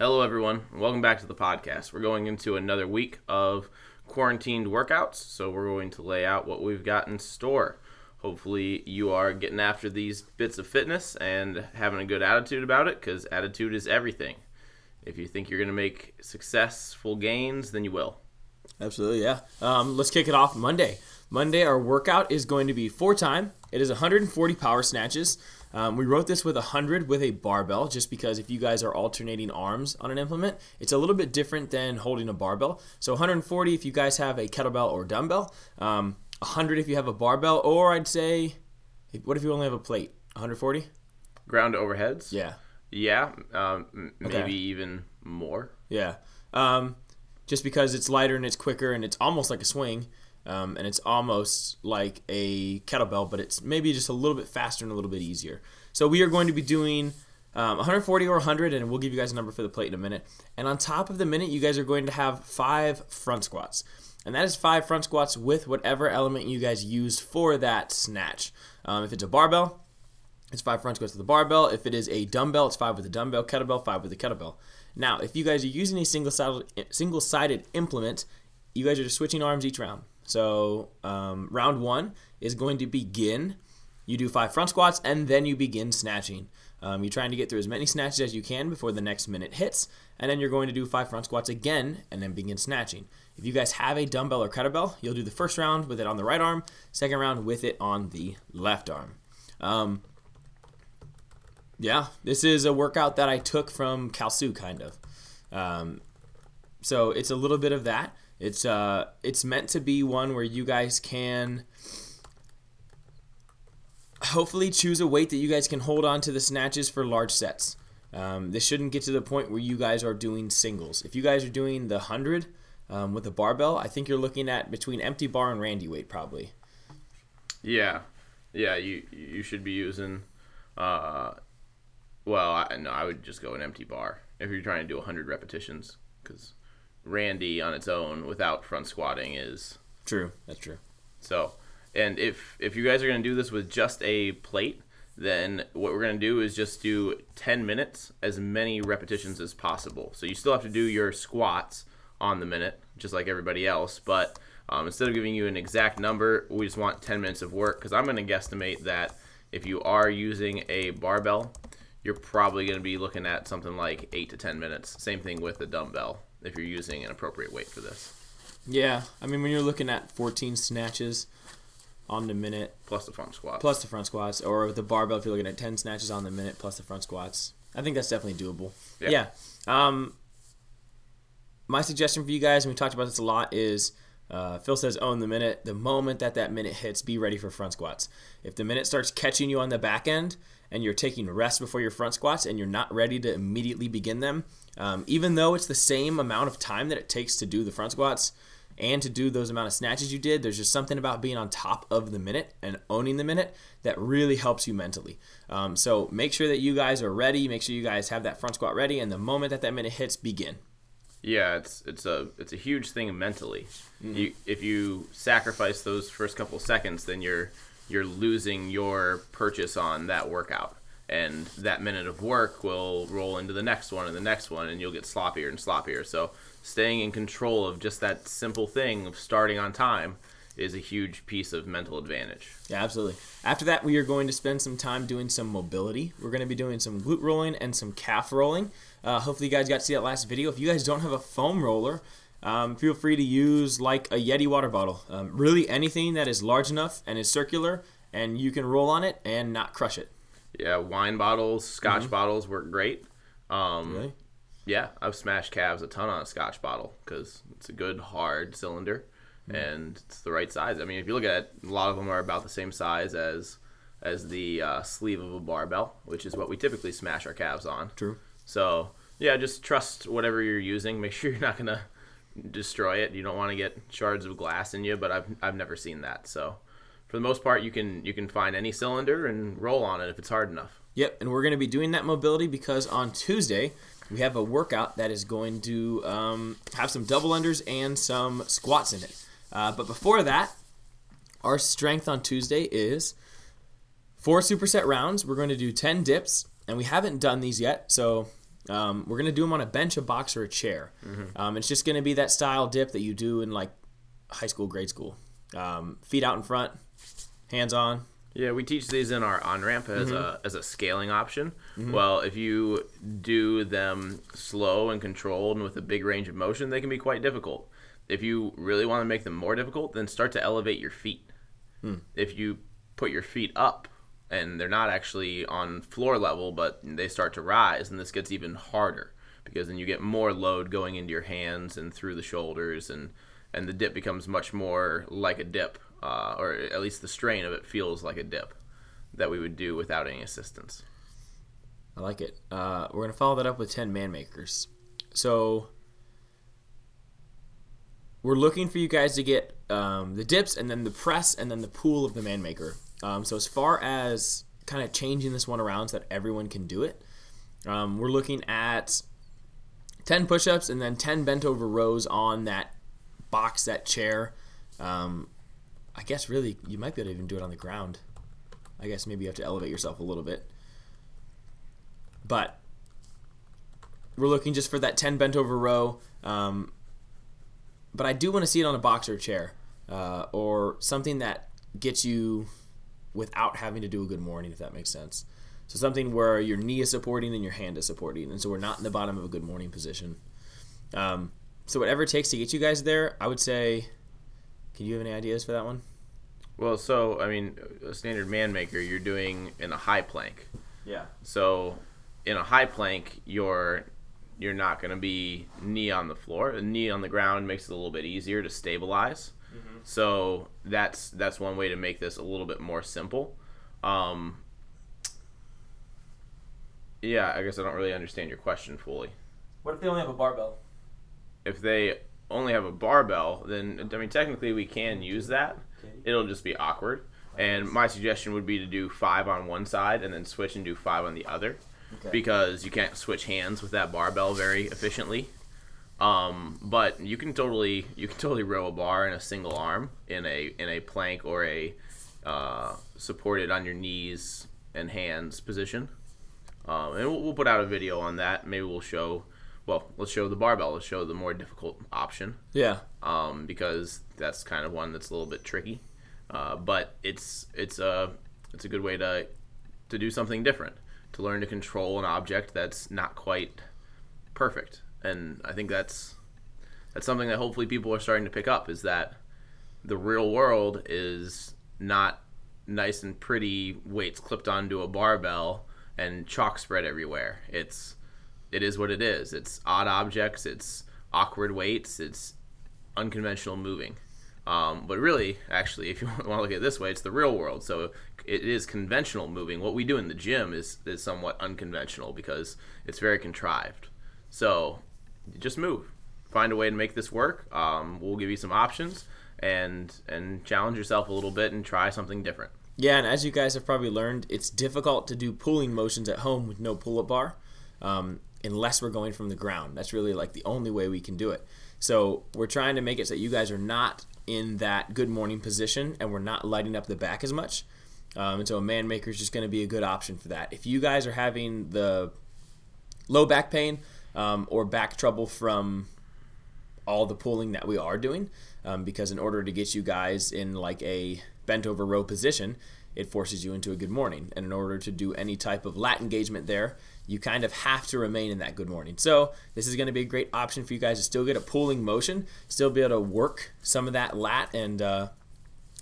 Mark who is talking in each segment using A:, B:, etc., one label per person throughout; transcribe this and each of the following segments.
A: Hello, everyone. Welcome back to the podcast. We're going into another week of quarantined workouts, so we're going to lay out what we've got in store. Hopefully, you are getting after these bits of fitness and having a good attitude about it because attitude is everything. If you think you're going to make successful gains, then you will.
B: Absolutely, yeah. Um, let's kick it off Monday. Monday, our workout is going to be for time. It is 140 power snatches. Um, we wrote this with 100 with a barbell just because if you guys are alternating arms on an implement, it's a little bit different than holding a barbell. So 140 if you guys have a kettlebell or dumbbell, um, 100 if you have a barbell, or I'd say, what if you only have a plate? 140?
A: Ground overheads?
B: Yeah.
A: Yeah, um, maybe
B: Okay.
A: even more.
B: Yeah. Um, just because it's lighter and it's quicker and it's almost like a swing. Um, and it's almost like a kettlebell, but it's maybe just a little bit faster and a little bit easier. So we are going to be doing um, 140 or 100, and we'll give you guys a number for the plate in a minute. And on top of the minute, you guys are going to have five front squats. And that is five front squats with whatever element you guys use for that snatch. Um, if it's a barbell, it's five front squats with the barbell. If it is a dumbbell, it's five with a dumbbell. Kettlebell, five with a kettlebell. Now, if you guys are using a single sided implement, you guys are just switching arms each round. So um, round one is going to begin. You do five front squats and then you begin snatching. Um, you're trying to get through as many snatches as you can before the next minute hits, and then you're going to do five front squats again and then begin snatching. If you guys have a dumbbell or kettlebell, you'll do the first round with it on the right arm, second round with it on the left arm. Um, yeah, this is a workout that I took from Kalsu, kind of. Um, so it's a little bit of that. It's uh, it's meant to be one where you guys can hopefully choose a weight that you guys can hold on to the snatches for large sets. Um, this shouldn't get to the point where you guys are doing singles. If you guys are doing the hundred um, with a barbell, I think you're looking at between empty bar and Randy weight probably.
A: Yeah, yeah. You you should be using. Uh, well, I, no, I would just go an empty bar if you're trying to do 100 repetitions because Randy on its own without front squatting is
B: True, that's true.
A: so. And if if you guys are gonna do this with just a plate, then what we're gonna do is just do 10 minutes, as many repetitions as possible. So you still have to do your squats on the minute, just like everybody else, but um, instead of giving you an exact number, we just want 10 minutes of work because I'm gonna guesstimate that if you are using a barbell, you're probably gonna be looking at something like eight to 10 minutes. Same thing with the dumbbell if you're using an appropriate weight for this,
B: Yeah, I mean when you're looking at 14 snatches on the minute
A: plus the front squats.
B: plus the front squats, or with the barbell if you're looking at 10 snatches on the minute plus the front squats, I think that's definitely doable.
A: Yeah.
B: Yeah. Um, my suggestion for you guys, and we talked about this a lot, is uh, Phil says own the minute. The moment that that minute hits, be ready for front squats. If the minute starts catching you on the back end and you're taking rest before your front squats and you're not ready to immediately begin them, um, even though it's the same amount of time that it takes to do the front squats and to do those amount of snatches you did, there's just something about being on top of the minute and owning the minute that really helps you mentally. Um, so make sure that you guys are ready. Make sure you guys have that front squat ready, and the moment that that minute hits, begin.
A: Yeah, it's it's a it's a huge thing mentally. You if you sacrifice those first couple seconds, then you're you're losing your purchase on that workout, and that minute of work will roll into the next one and the next one, and you'll get sloppier and sloppier. So staying in control of just that simple thing of starting on time is a huge piece of mental advantage.
B: Yeah, absolutely. After that, we are going to spend some time doing some mobility. We're going to be doing some glute rolling and some calf rolling. Uh, hopefully, you guys got to see that last video. If you guys don't have a foam roller, um, feel free to use like a Yeti water bottle. Um, really, anything that is large enough and is circular, and you can roll on it and not crush it.
A: Yeah, wine bottles, Scotch bottles work great. Um,
B: Really?
A: Yeah, I've smashed calves a ton on a Scotch bottle because it's a good hard cylinder and it's the right size. I mean, if you look at it, a lot of them are about the same size as as the uh, sleeve of a barbell, which is what we typically smash our calves on.
B: True.
A: So yeah, just trust whatever you're using. Make sure you're not gonna destroy it. You don't want to get shards of glass in you, but I've I've never seen that. So for the most part, you can you can find any cylinder and roll on it if it's hard enough.
B: Yep, and we're going to be doing that mobility because on Tuesday we have a workout that is going to um, have some double unders and some squats in it. Uh, but before that, our strength on Tuesday is four superset rounds. We're going to do 10 dips, and we haven't done these yet. So Um, we're gonna do them on a bench, a box, or a chair. Um, it's just gonna be that style dip that you do in like high school, grade school. Um, feet out in front, hands on.
A: Yeah, we teach these in our on ramp as a as a scaling option. Well, if you do them slow and controlled and with a big range of motion, they can be quite difficult. If you really want to make them more difficult, then start to elevate your feet. If you put your feet up and they're not actually on floor level, but they start to rise, and this gets even harder because then you get more load going into your hands and through the shoulders, and and the dip becomes much more like a dip, uh, or at least the strain of it feels like a dip that we would do without any assistance.
B: I like it. Uh, we're gonna follow that up with ten man makers. So we're looking for you guys to get um, the dips and then the press and then the pool of the man maker. Um, so as far as kind of changing this one around so that everyone can do it, um, we're looking at ten push-ups and then ten bent over rows on that box, that chair. Um, I guess really you might be able to even do it on the ground. I guess maybe you have to elevate yourself a little bit. But we're looking just for that 10 bent over row. Um, but I do want to see it on a box or chair uh, or something that gets you without having to do a good morning, if that makes sense. So something where your knee is supporting and your hand is supporting. And so we're not in the bottom of a good morning position. Um, so whatever it takes to get you guys there, I would say, can you have any ideas for that one?
A: Well, so I mean, a standard man maker, you're doing in a high plank.
B: Yeah.
A: So in a high plank, you're you're not going to be knee on the floor. A knee on the ground makes it a little bit easier to stabilize. So that's that's one way to make this a little bit more simple. Um, yeah, I guess I don't really understand your question fully.
B: What if they only have a barbell?
A: If they only have a barbell, then I mean technically we can use that. It'll just be awkward. And my suggestion would be to do five on one side and then switch and do five on the other
B: Okay.
A: because you can't switch hands with that barbell very efficiently. Um, but you can totally you can totally row a bar in a single arm in a in a plank or a uh, supported on your knees and hands position. Um, and we'll, we'll put out a video on that. Maybe we'll show. Well, let's show the barbell. Let's show the more difficult option
B: Yeah.
A: um, because that's kind of one that's a little bit tricky. Uh, but it's it's a it's a good way to to do something different, to learn to control an object that's not quite perfect. And I think that's that's something that hopefully people are starting to pick up is that the real world is not nice and pretty weights clipped onto a barbell and chalk spread everywhere. It's it is what it is. It's odd objects, it's awkward weights, it's unconventional moving. Um, but really, actually, if you want to look at it this way, it's the real world. So it is conventional moving. What we do in the gym is, is somewhat unconventional because it's very contrived. So just move. Find a way to make this work. Um, we'll give you some options and and challenge yourself a little bit and try something different.
B: Yeah, and as you guys have probably learned, it's difficult to do pulling motions at home with no pull-up bar, um, unless we're going from the ground. That's really like the only way we can do it. So we're trying to make it so that you guys are not in that good morning position, and we're not lighting up the back as much. Um, and so a man maker is just going to be a good option for that. If you guys are having the low back pain um, or back trouble from all the pulling that we are doing. Um, because in order to get you guys in like a bent over row position it forces you into a good morning. And in order to do any type of lat engagement there you kind of have to remain in that good morning. So this is going to be a great option for you guys to still get a pulling motion still be able to work some of that lat and uh,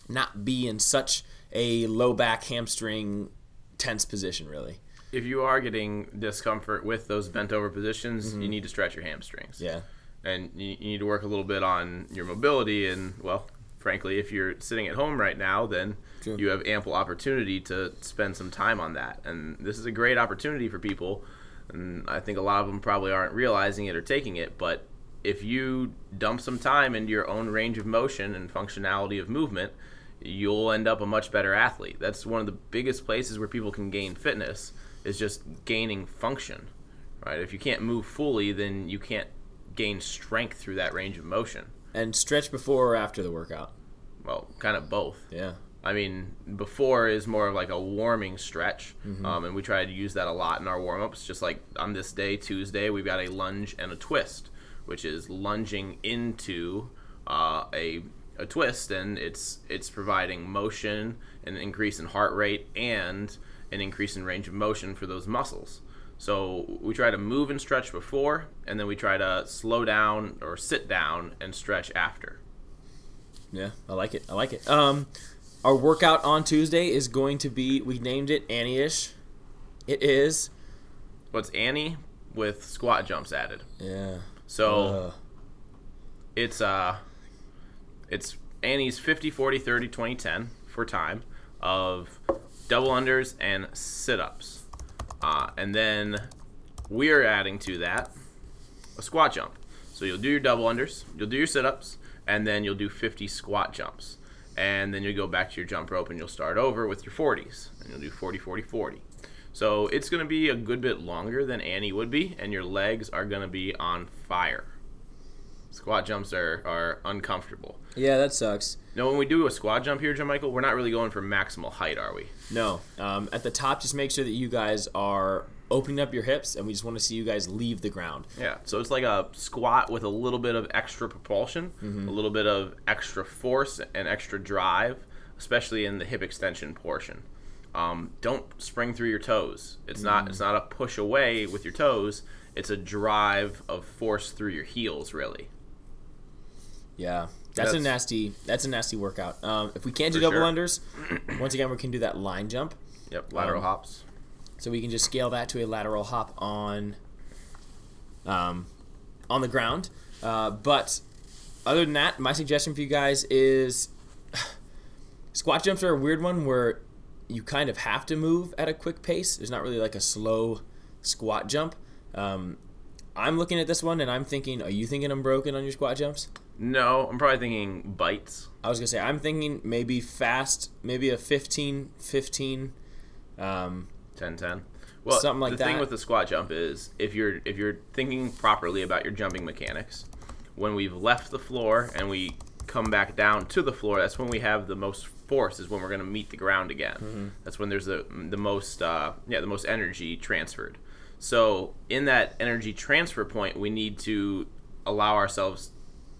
B: not be in such a low back hamstring tense position really
A: If you are getting discomfort with those bent over positions, you mm-hmm. need to stretch your hamstrings.
B: yeah
A: and you, you need to work a little bit on your mobility and well frankly if you're sitting at home right now then
B: True.
A: you have ample opportunity to spend some time on that and this is a great opportunity for people and i think a lot of them probably aren't realizing it or taking it but if you dump some time into your own range of motion and functionality of movement you'll end up a much better athlete that's one of the biggest places where people can gain fitness is just gaining function right if you can't move fully then you can't gain strength through that range of motion.
B: and stretch before or after the workout
A: Well, kind of both.
B: yeah
A: I mean, before is more of like a warming stretch,
B: Mm-hmm.
A: um, and we try to use that a lot in our warm ups. Just like on this day, Tuesday, we've got a lunge and a twist, which is lunging into uh, a a twist, and it's it's providing motion, an increase in heart rate, and an increase in range of motion for those muscles. So we try to move and stretch before, and then we try to slow down or sit down and stretch after.
B: Yeah, I like it. I like it. Um, our workout on Tuesday is going to be. We named it Annie-ish. It is.
A: What's Annie with squat jumps added?
B: Yeah.
A: So
B: Uh,
A: it's uh it's Annie's 50 40 30 20 10 for time of double unders and sit-ups. Uh, and then we're adding to that a squat jump. So you'll do your double unders, you'll do your sit-ups, and then you'll do 50 squat jumps. And then you'll go back to your jump rope and you'll start over with your 40s. And you'll do 40 40 40. So it's going to be a good bit longer than Annie would be, and your legs are going to be on fire. Squat jumps are, are uncomfortable.
B: yeah, that sucks.
A: Now, when we do a squat jump here, John Michael, we're not really going for maximal height, are we?
B: No. Um, at the top, just make sure that you guys are opening up your hips, and we just want to see you guys leave the ground.
A: Yeah. So it's like a squat with a little bit of extra propulsion, a little bit of extra force and extra drive, especially in the hip extension portion. Um, don't spring through your toes. It's not. It's not a push away with your toes. It's a drive of force through your heels, really.
B: Yeah, that's, a nasty. That's a nasty workout. Um, if we can't do double
A: sure.
B: unders, once again we can do that line jump.
A: Yep. Lateral
B: Um,
A: hops.
B: So we can just scale that to a lateral hop on, um, on the ground. Uh, but other than that, my suggestion for you guys is squat jumps are a weird one where you kind of have to move at a quick pace. There's not really like a slow squat jump. Um, I'm looking at this one and I'm thinking, are you thinking I'm broken on your squat jumps?
A: No, I'm probably thinking bites.
B: I was gonna say I'm thinking maybe fast, maybe a 15, 15. Um,
A: 10 10 well
B: Something like
A: the thing with the squat jump is if you're if you're thinking properly about your jumping mechanics when we've left the floor and we come back down to the floor that's when we have the most force is when we're going to meet the ground again
B: Mm-hmm.
A: that's when there's the the most uh, yeah the most energy transferred so in that energy transfer point we need to allow ourselves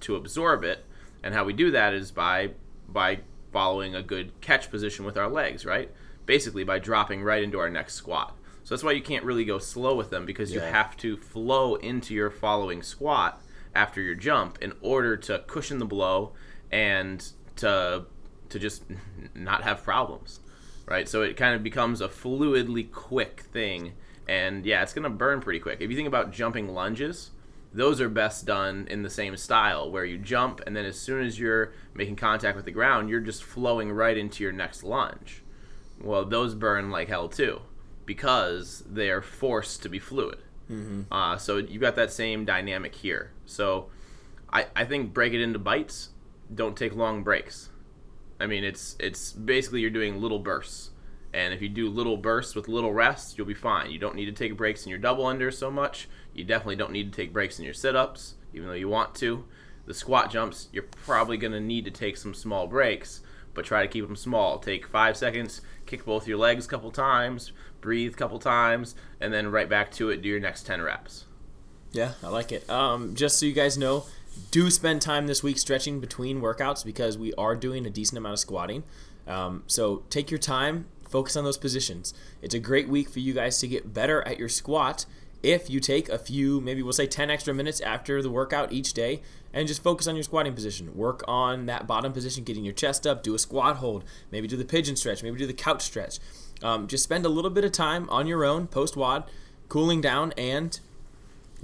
A: to absorb it. And how we do that is by by following a good catch position with our legs right? Basically by dropping right into our next squat. So that's why you can't really go slow with them because you have to flow into your following squat after your jump in order to cushion the blow and to to just not have problems right? So it kind of becomes a fluidly quick thing. And yeah it's going to burn pretty quick. If you think about jumping lunges those are best done in the same style where you jump and then as soon as you're making contact with the ground you're just flowing right into your next lunge. Well those burn like hell too because they are forced to be fluid. Uh, so you've got that same dynamic here. So I, I think break it into bites. Don't take long breaks. I mean it's it's basically you're doing little bursts. And if you do little bursts with little rests you'll be fine. You don't need to take breaks in your double unders so much you definitely don't need to take breaks in your sit-ups even though you want to the squat jumps you're probably going to need to take some small breaks but try to keep them small take five seconds kick both your legs a couple times breathe a couple times and then right back to it do your next 10 reps
B: Yeah, I like it. Um, just so you guys know, do spend time this week stretching between workouts because we are doing a decent amount of squatting. Um, so take your time, focus on those positions. It's a great week for you guys to get better at your squat if you take a few, maybe we'll say 10 extra minutes after the workout each day and just focus on your squatting position. Work on that bottom position, getting your chest up, do a squat hold, maybe do the pigeon stretch, maybe do the couch stretch. Um, just spend a little bit of time on your own post WOD, cooling down and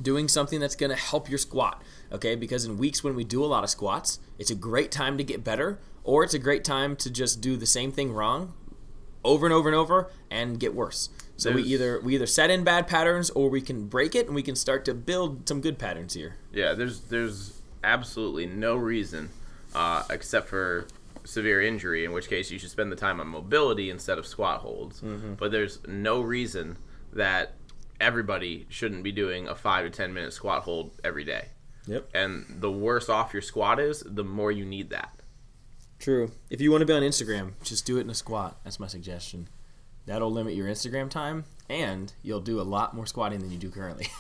B: doing something that's going to help your squat. Okay, because in weeks when we do a lot of squats, it's a great time to get better, or it's a great time to just do the same thing wrong over and over and over and get worse. So we either we either set in bad patterns or we can break it and we can start to build some good patterns here.
A: Yeah, there's there's absolutely no reason, uh, except for severe injury, in which case you should spend the time on mobility instead of squat holds. But there's no reason that everybody shouldn't be doing a five to ten minute squat hold every day.
B: Yep.
A: And the worse off your squat is, the more you need that.
B: True. If you want to be on Instagram, just do it in a squat. That's my suggestion. That'll limit your Instagram time, and you'll do a lot more squatting than you do currently.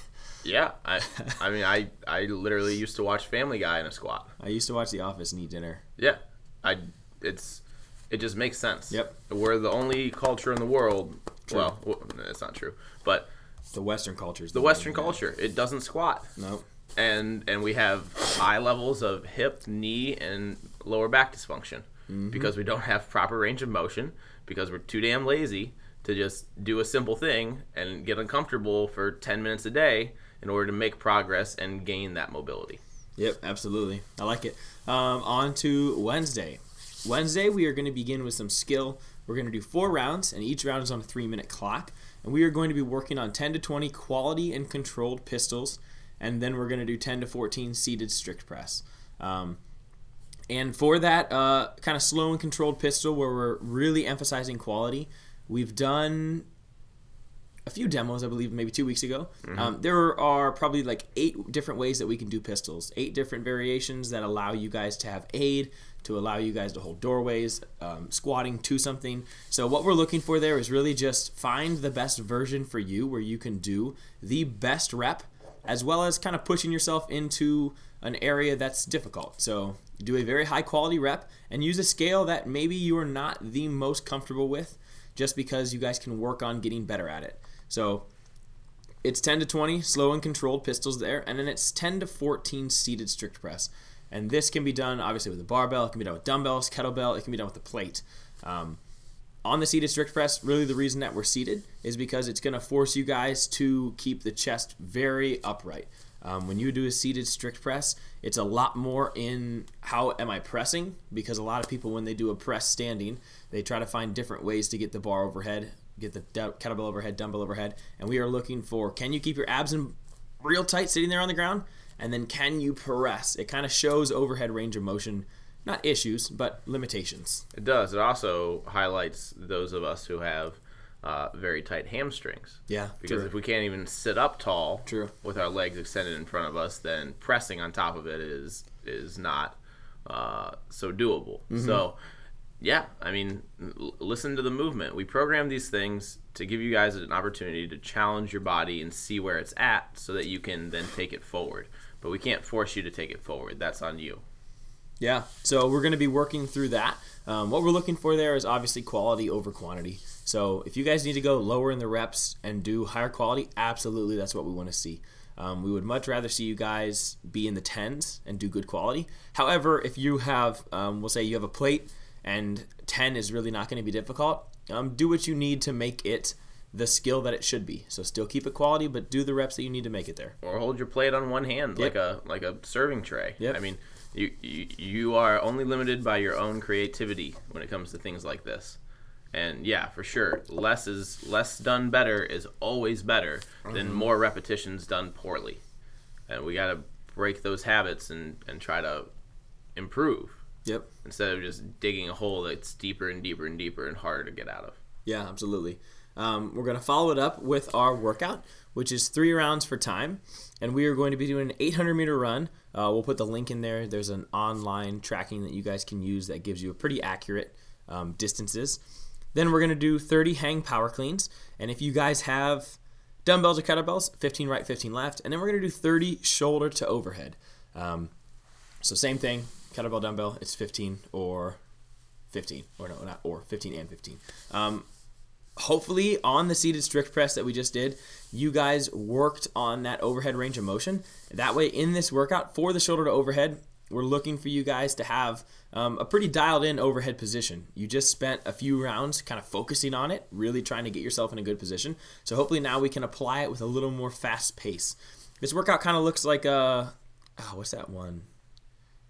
A: Yeah, I, I mean, I, I literally used to watch Family Guy in a squat.
B: I used to watch The Office and eat dinner.
A: Yeah, I, it's, it just makes sense.
B: Yep.
A: We're the only culture in the world.
B: True.
A: Well, it's not true, but
B: The Western culture is
A: the Western culture, it doesn't squat,
B: No.
A: and and we have high levels of hip, knee, and lower back dysfunction
B: Mm-hmm.
A: because we don't have proper range of motion because we're too damn lazy to just do a simple thing and get uncomfortable for 10 minutes a day in order to make progress and gain that mobility.
B: Yep, absolutely. I like it. Um, on to Wednesday. Wednesday, we are going to begin with some skill. We're going to do four rounds, and each round is on a three minute clock. And we are going to be working on 10 to 20 quality and controlled pistols, and then we're going to do 10 to 14 seated strict press. Um, and for that uh, kind of slow and controlled pistol, where we're really emphasizing quality, we've done a few demos, I believe, maybe two weeks ago. Um, there are probably like eight different ways that we can do pistols, eight different variations that allow you guys to have aid, to allow you guys to hold doorways, um, squatting to something. So, what we're looking for there is really just find the best version for you where you can do the best rep, as well as kind of pushing yourself into an area that's difficult. So, do a very high quality rep and use a scale that maybe you are not the most comfortable with just because you guys can work on getting better at it. So it's 10 to 20 slow and controlled pistols there, and then it's 10 to 14 seated strict press. And this can be done obviously with a barbell, it can be done with dumbbells, kettlebell, it can be done with a plate. Um, on the seated strict press, really the reason that we're seated is because it's going to force you guys to keep the chest very upright. Um, when you do a seated strict press, it's a lot more in how am I pressing because a lot of people when they do a press standing, they try to find different ways to get the bar overhead, get the kettlebell overhead, dumbbell overhead, and we are looking for can you keep your abs in real tight sitting there on the ground, and then can you press? It kind of shows overhead range of motion, not issues but limitations.
A: It does. It also highlights those of us who have uh, very tight hamstrings.
B: Yeah,
A: Because
B: true.
A: if we can't even sit up tall
B: True.
A: with our legs extended in front of us, then pressing on top of it is is not uh, so doable.
B: Mm-hmm.
A: So, yeah, I mean, l- listen to the movement. We program these things to give you guys an opportunity to challenge your body and see where it's at, so that you can then take it forward. But we can't force you to take it forward. That's on you.
B: Yeah, so we're going to be working through that. Um, what we're looking for there is obviously quality over quantity. So if you guys need to go lower in the reps and do higher quality, absolutely that's what we want to see. Um, we would much rather see you guys be in the tens and do good quality. However, if you have, um, we'll say you have a plate and 10 is really not going to be difficult, um, do what you need to make it the skill that it should be. So still keep it quality, but do the reps that you need to make it there.
A: or hold your plate on one hand like a like a serving tray.
B: Yep.
A: I mean, you, you you are only limited by your own creativity when it comes to things like this. And yeah, for sure, less is less done better is always better than mm-hmm. more repetitions done poorly. And we got to break those habits and and try to improve
B: Yep.
A: instead of just digging a hole that's deeper and deeper and deeper and harder to get out of.
B: Yeah, absolutely. Um, we're going to follow it up with our workout, which is three rounds for time. And we are going to be doing an 800 meter run. Uh, we'll put the link in there. There's an online tracking that you guys can use that gives you a pretty accurate um, distances. Then we're going to do 30 hang power cleans. And if you guys have dumbbells or kettlebells, 15 right, 15 left. And then we're going to do 30 shoulder to overhead. Um, so same thing, kettlebell, dumbbell, it's 15 or 15. Or no, not or, 15 and 15. Um, hopefully on the seated strict press that we just did, you guys worked on that overhead range of motion. That way, in this workout for the shoulder to overhead, we're looking for you guys to have um, a pretty dialed in overhead position. You just spent a few rounds kind of focusing on it, really trying to get yourself in a good position. So hopefully now we can apply it with a little more fast pace. This workout kind of looks like a, oh, what's that one?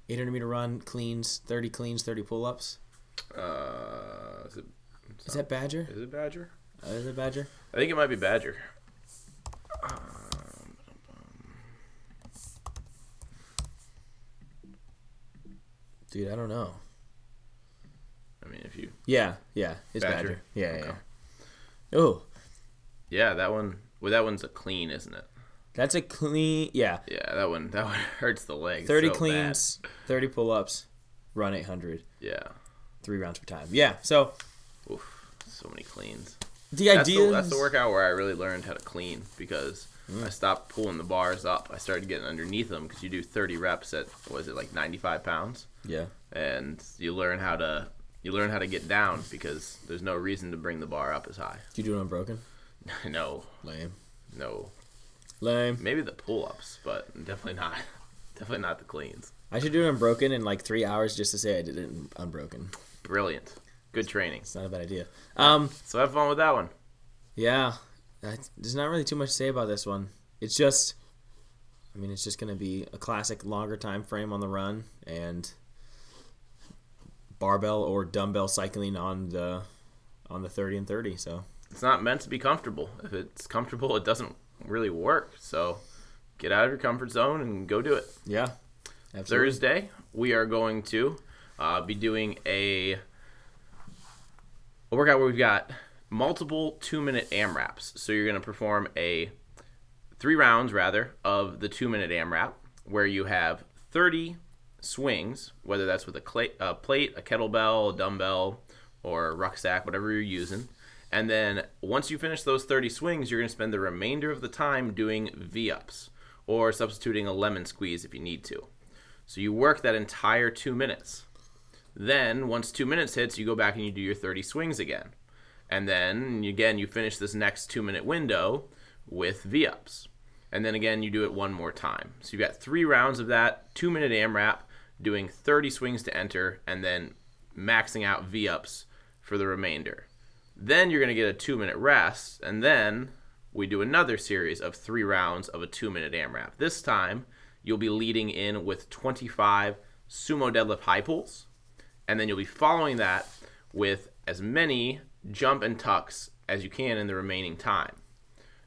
B: 800 meter run, cleans, 30 cleans, 30 pull ups.
A: Uh, is it
B: Is that Badger?
A: is it Badger?
B: Uh, is it Badger?
A: I think it might be Badger.
B: Dude, I don't know.
A: I mean, if you
B: Yeah, yeah, it's
A: Badger?
B: Badger. Yeah,
A: Okay.
B: yeah. Oh,
A: yeah, that one. Well, that one's a clean, isn't it?
B: that's a clean. Yeah,
A: Yeah, that one that one hurts the legs.
B: thirty
A: so bad.
B: cleans, thirty pull-ups. run 800,
A: Yeah.
B: three rounds per time. Yeah. So.
A: So many cleans.
B: the
A: That's
B: idea
A: the, that's the workout where I really learned how to clean because
B: Mm.
A: I stopped pulling the bars up. I started getting underneath them because you do 30 reps at was it like 95 pounds,
B: Yeah.
A: and you learn how to you learn how to get down because there's no reason to bring the bar up as high.
B: Do you do it unbroken?
A: no,
B: Lame.
A: no,
B: Lame.
A: maybe the pull ups, but definitely not, definitely not the cleans.
B: I should do it unbroken in like three hours just to say I did it unbroken.
A: Brilliant, good training.
B: It's not a bad idea. Um,
A: So have fun with that one.
B: yeah, I, there's not really too much to say about this one. It's just, I mean, it's just gonna be a classic longer time frame on the run and barbell or dumbbell cycling on the on the 30 and 30. So
A: It's not meant to be comfortable. If it's comfortable, it doesn't really work. So get out of your comfort zone and go do it.
B: yeah, absolutely.
A: Thursday, we are going to uh, be doing a, a workout where we've got multiple two minute AMRAPs. So you're going to perform a three rounds rather of the two minute AMRAP where you have 30 swings, whether that's with a, a plate, a kettlebell, a dumbbell, or a rucksack, whatever you're using. And then once you finish those 30 swings, you're going to spend the remainder of the time doing V ups or substituting a lemon squeeze if you need to. So you work that entire two minutes. Then, once two minutes hits, you go back and you do your 30 swings again. And then, again, you finish this next two minute window with V ups. And then again, you do it one more time. So you've got three rounds of that two minute AMRAP, doing 30 swings to enter, and then maxing out V ups for the remainder. Then you're going to get a two minute rest, and then we do another series of three rounds of a two minute AMRAP. This time, you'll be leading in with 25 sumo deadlift high pulls, and then you'll be following that with as many jump and tucks as you can in the remaining time.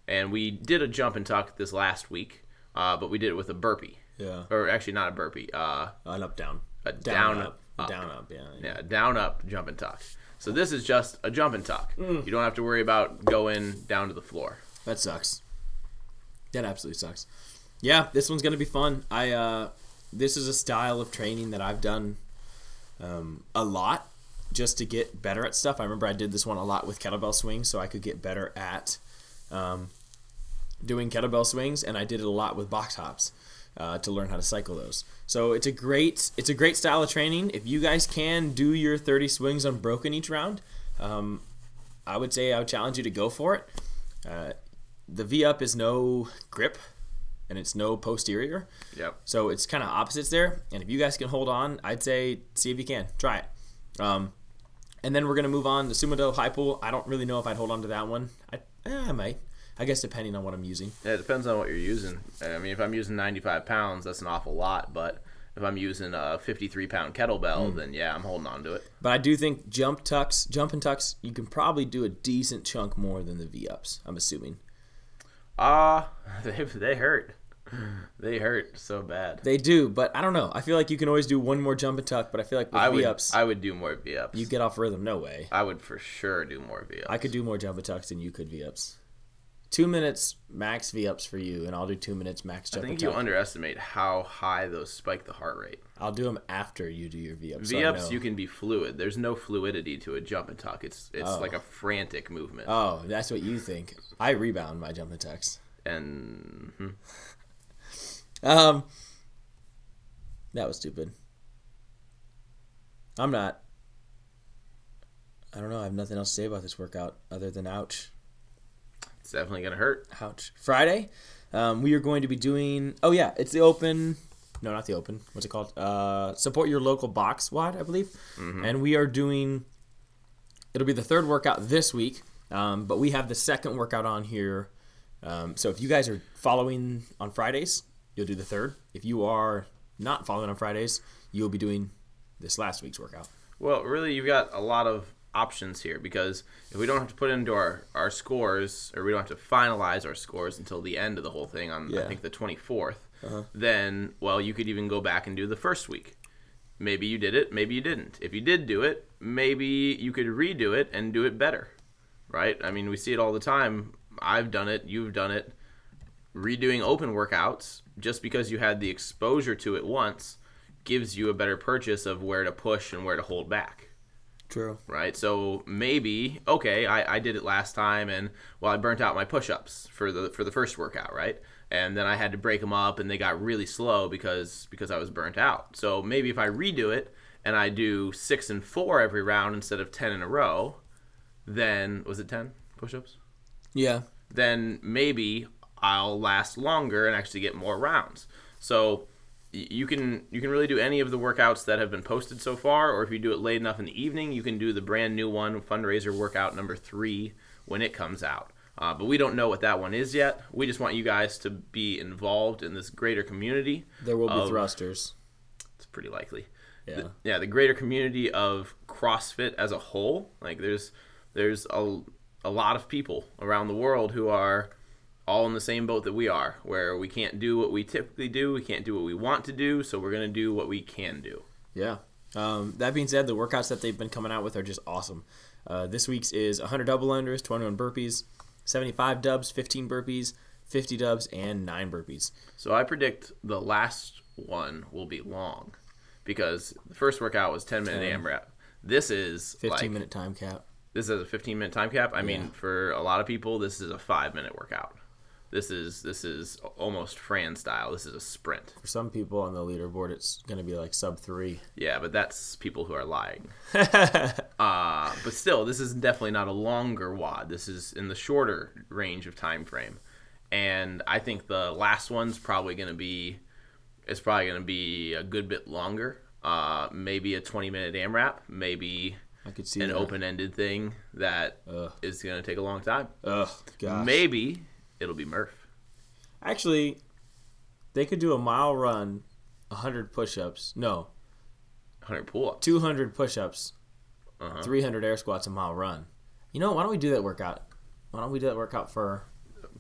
A: And we did a jump and tuck this last week, uh, but we did it with a burpee.
B: Yeah.
A: Or actually, not a burpee. Uh,
B: An up down.
A: a
B: Down,
A: down,
B: up.
A: up.
B: Down up. Yeah.
A: Yeah, down up jump and tuck. So this is just a jump and tuck.
B: Mm.
A: You don't have to worry about going down to the floor.
B: That sucks. That absolutely sucks. Yeah, this one's gonna be fun. I uh, this is a style of training that I've done um, a lot just to get better at stuff. I remember I did this one a lot with kettlebell swings, so I could get better at um, doing kettlebell swings, and I did it a lot with box hops uh, to learn how to cycle those. So it's a great it's a great style of training. If you guys can do your 30 swings unbroken each round, um, I would say I would challenge you to go for it. Uh, the V up is no grip, and it's no posterior.
A: Yep.
B: So it's kind of opposites there. And if you guys can hold on, I'd say see if you can. Try it. Um, and then we're gonna move on to sumo high pull. I don't really know if I'd hold on to that one. I, eh, I might. I guess depending on what I'm using.
A: Yeah, it depends on what you're using. I mean, if I'm using 95 pounds, that's an awful lot. But if I'm using a 53 pound kettlebell, then yeah, I'm holding on to it.
B: But I do think jump tucks, jump and tucks, you can probably do a decent chunk more than the V ups. I'm assuming
A: Ah, they they hurt. They hurt so bad.
B: they do, but I don't know. I feel like you can always do one more jump and tuck, but I feel like with
A: I
B: V
A: would
B: ups,
A: I would do more V ups.
B: you get off rhythm. No way.
A: I would for sure do more V ups.
B: I could do more jump and tucks than you could V ups. Two minutes max V ups for you, and I'll do two minutes max
A: I think you underestimate how high those spike the heart rate.
B: I'll do them after you do your V ups.
A: V ups, you can be fluid. There's no fluidity to a jump and tuck. It's it's
B: Oh.
A: like a frantic movement.
B: Oh, that's what you think. I rebound my jump and tucks.
A: And hmm.
B: Um, that was stupid. I'm not. I don't know. I have nothing else to say about this workout other than ouch.
A: It's definitely gonna hurt.
B: Ouch. Friday, um, we are going to be doing. Oh yeah, it's the open. No, not the open. What's it called? Uh, support your local box WOD, I believe. And we are doing. It'll be the third workout this week, um, but we have the second workout on here. Um, so if you guys are following on Fridays, you'll do the third. If you are not following on Fridays, you'll be doing this last week's workout.
A: Well, really, you've got a lot of options here because if we don't have to put into our, our scores or we don't have to finalize our scores until the end of the whole thing on
B: Yeah.
A: I think the 24th, uh-huh. then well, you could even go back and do the first week. Maybe you did it, maybe you didn't. If you did do it, maybe you could redo it and do it better. Right? I mean, we see it all the time. I've done it, you've done it. Redoing open workouts just because you had the exposure to it once gives you a better purchase of where to push and where to hold back
B: True.
A: right? So maybe okay, I, I did it last time, and well, I burnt out my push-ups for the for the first workout, right? And then I had to break them up, and they got really slow because because I was burnt out. So maybe if I redo it and I do six and four every round instead of ten in a row, then was it ten push-ups?
B: Yeah.
A: then maybe I'll last longer and actually get more rounds. So you can you can really do any of the workouts that have been posted so far, or if you do it late enough in the evening, you can do the brand new one, fundraiser workout number three, when it comes out. Uh, but we don't know what that one is yet. We just want you guys to be involved in this greater community.
B: There will be thrusters.
A: It's pretty likely
B: Yeah.
A: the, yeah, the greater community of CrossFit as a whole. Like there's there's a, a lot of people around the world who are all in the same boat that we are, where we can't do what we typically do, we can't do what we want to do, so we're gonna do what we can do.
B: Yeah. Um, that being said, the workouts that they've been coming out with are just awesome. Uh, this week's is 100 double unders, 21 burpees, 75 dubs, 15 burpees, 50 dubs, and 9 burpees.
A: So I predict the last one will be long, because the first workout was 10 minute
B: 10.
A: AMRAP. This is
B: 15
A: like,
B: minute time cap.
A: this is a 15 minute time cap. I
B: Yeah.
A: mean, for a lot of people, this is a five minute workout. This is this is almost Fran style. This is a sprint.
B: For some people on the leaderboard, it's going to be like sub 3.
A: Yeah, but that's people who are lying. uh, but still, this is definitely not a longer WOD. This is in the shorter range of time frame, and I think the last one's probably going to be it's probably going to be a good bit longer. Uh, maybe a 20 minute AMRAP, maybe
B: I could see
A: an open ended thing that is
B: Ugh.
A: going to take a long time.
B: Ugh, gosh.
A: Maybe it'll be Murph.
B: Actually, they could do a mile run, 100 push ups. No,
A: 100 pull ups.
B: 200 push ups,
A: Uh-huh.
B: 300 air squats, a mile run. You know, why don't we do that workout? Why don't we do that workout for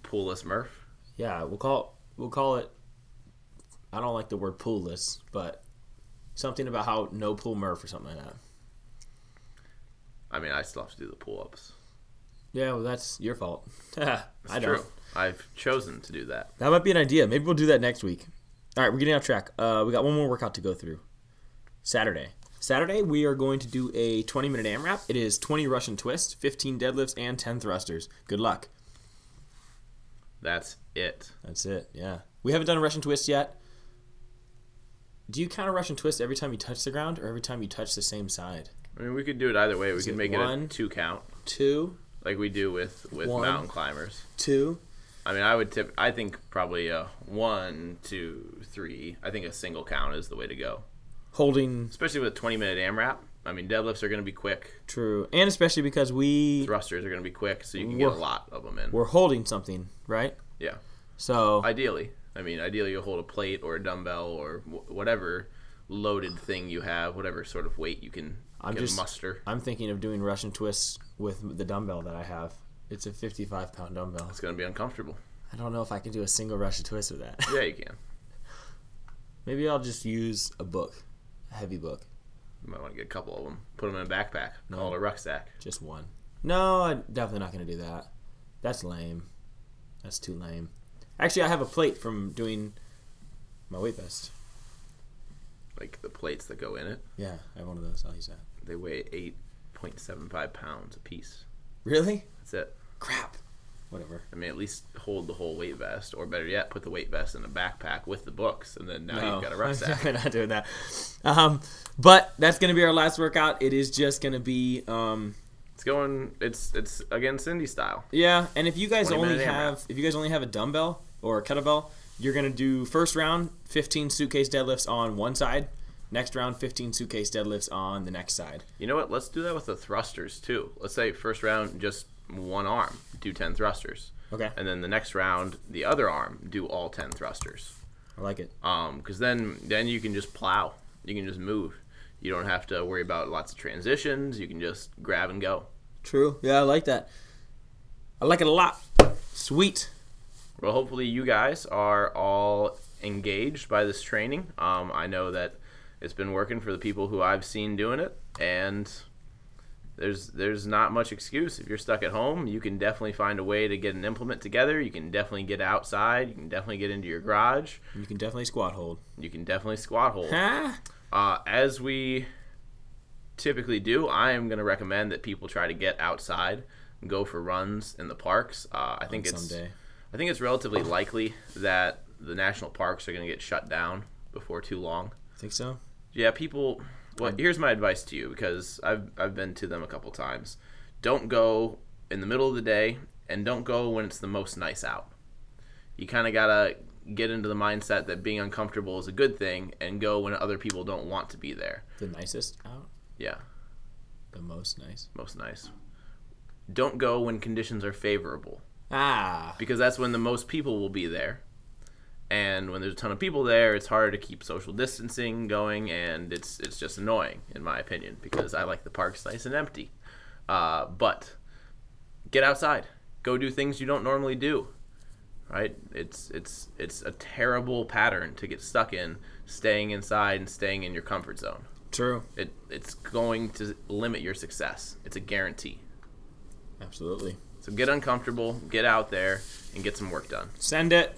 A: Poolless Murph.
B: Yeah, we'll call we'll call it. I don't like the word poolless, but something about how no pool Murph or something like that.
A: I mean, I still have to do the pull ups.
B: Yeah, well, that's your fault. I don't.
A: true. I've chosen to do that.
B: That might be an idea. Maybe we'll do that next week. All right, we're getting off track. Uh, we got one more workout to go through. Saturday. Saturday, we are going to do a 20 minute AMRAP. It is 20 Russian twists, 15 deadlifts, and 10 thrusters. Good luck.
A: That's it.
B: That's it. Yeah. We haven't done a Russian twist yet. Do you count a Russian twist every time you touch the ground or every time you touch the same side?
A: I mean, we could do it either way. We could make it a
B: one?
A: two count,
B: Two,
A: like we do with with
B: One.
A: mountain climbers.
B: two,
A: I mean, I would tip. I think probably a one, two, three. I think a single count is the way to go,
B: holding
A: especially with a twenty minute AMRAP. I mean, deadlifts are going to be quick.
B: true, and especially because we
A: Thrusters are going to be quick, so you can get a lot of them in.
B: we're holding something, right?
A: Yeah.
B: So
A: Ideally, I mean, ideally you'll hold a plate or a dumbbell or wh- whatever loaded thing you have, whatever sort of weight you can,
B: I'm
A: can
B: just-
A: muster.
B: I'm thinking of doing Russian twists with the dumbbell that I have. It's a 55 pound dumbbell.
A: It's going to be uncomfortable.
B: I don't know if I can do a single Russian twist with that.
A: Yeah, you can.
B: Maybe I'll just use a book, a heavy book,
A: You might want to get a couple of them. Put them in a backpack. Call it a rucksack.
B: just one. No, I'm definitely not going to do that. That's lame. That's too lame. Actually, I have a plate from doing my weight vest.
A: Like the plates that go in it.
B: Yeah, I have one of those. I'll use that.
A: They weigh 8.75 pounds a piece.
B: Really?
A: That's it.
B: Crap. Whatever.
A: I mean, at least hold the whole weight vest, or better yet, put the weight vest in a backpack with the books, and then now you've got a
B: I'm
A: rucksack.
B: definitely not doing that. Um, but that's gonna be our last workout. It is just gonna be um,
A: It's going. It's it's again Cindy style.
B: yeah. And if you guys only have if you guys only have a dumbbell or a kettlebell, you're gonna do first round 15 suitcase deadlifts on one side. Next round 15 suitcase deadlifts on the next side.
A: You know what? Let's do that with the thrusters too. Let's say first round just one arm, do 10 thrusters,
B: Okay,
A: and then the next round the other arm, do all 10 thrusters.
B: I like it.
A: Um, because then then you can just plow. You can just move. You don't have to worry about lots of transitions. You can just grab and go.
B: True. Yeah, I like that. I like it a lot. Sweet.
A: Well, hopefully you guys are all engaged by this training. Um, I know that it's been working for the people who I've seen doing it, and there's there's not much excuse. If you're stuck at home, you can definitely find a way to get an implement together. You can definitely get outside. You can definitely get into your garage.
B: You can definitely squat hold.
A: You can definitely squat hold.
B: Huh?
A: Uh, as we typically do, I am going to recommend that people try to get outside, and go for runs in the parks. Uh, I think it's
B: Someday.
A: I think it's relatively likely that the national parks are going to get shut down before too long.
B: Think so?
A: Yeah, people. Well, here's my advice to you because I've I've been to them a couple times. Don't go in the middle of the day, and don't go when it's the most nice out. You kind of gotta get into the mindset that being uncomfortable is a good thing, and go when other people don't want to be there.
B: The nicest out?
A: Yeah,
B: The most nice.
A: most nice. Don't go when conditions are favorable
B: Ah.
A: because that's when the most people will be there. And when there's a ton of people there, it's harder to keep social distancing going, and it's it's just annoying, in my opinion, because I like the parks nice and empty. Uh, but get outside, go do things you don't normally do. Right? It's it's it's a terrible pattern to get stuck in, staying inside and staying in your comfort zone.
B: True.
A: It it's going to limit your success. It's a guarantee.
B: Absolutely.
A: So get uncomfortable, get out there, and get some work done.
B: Send it.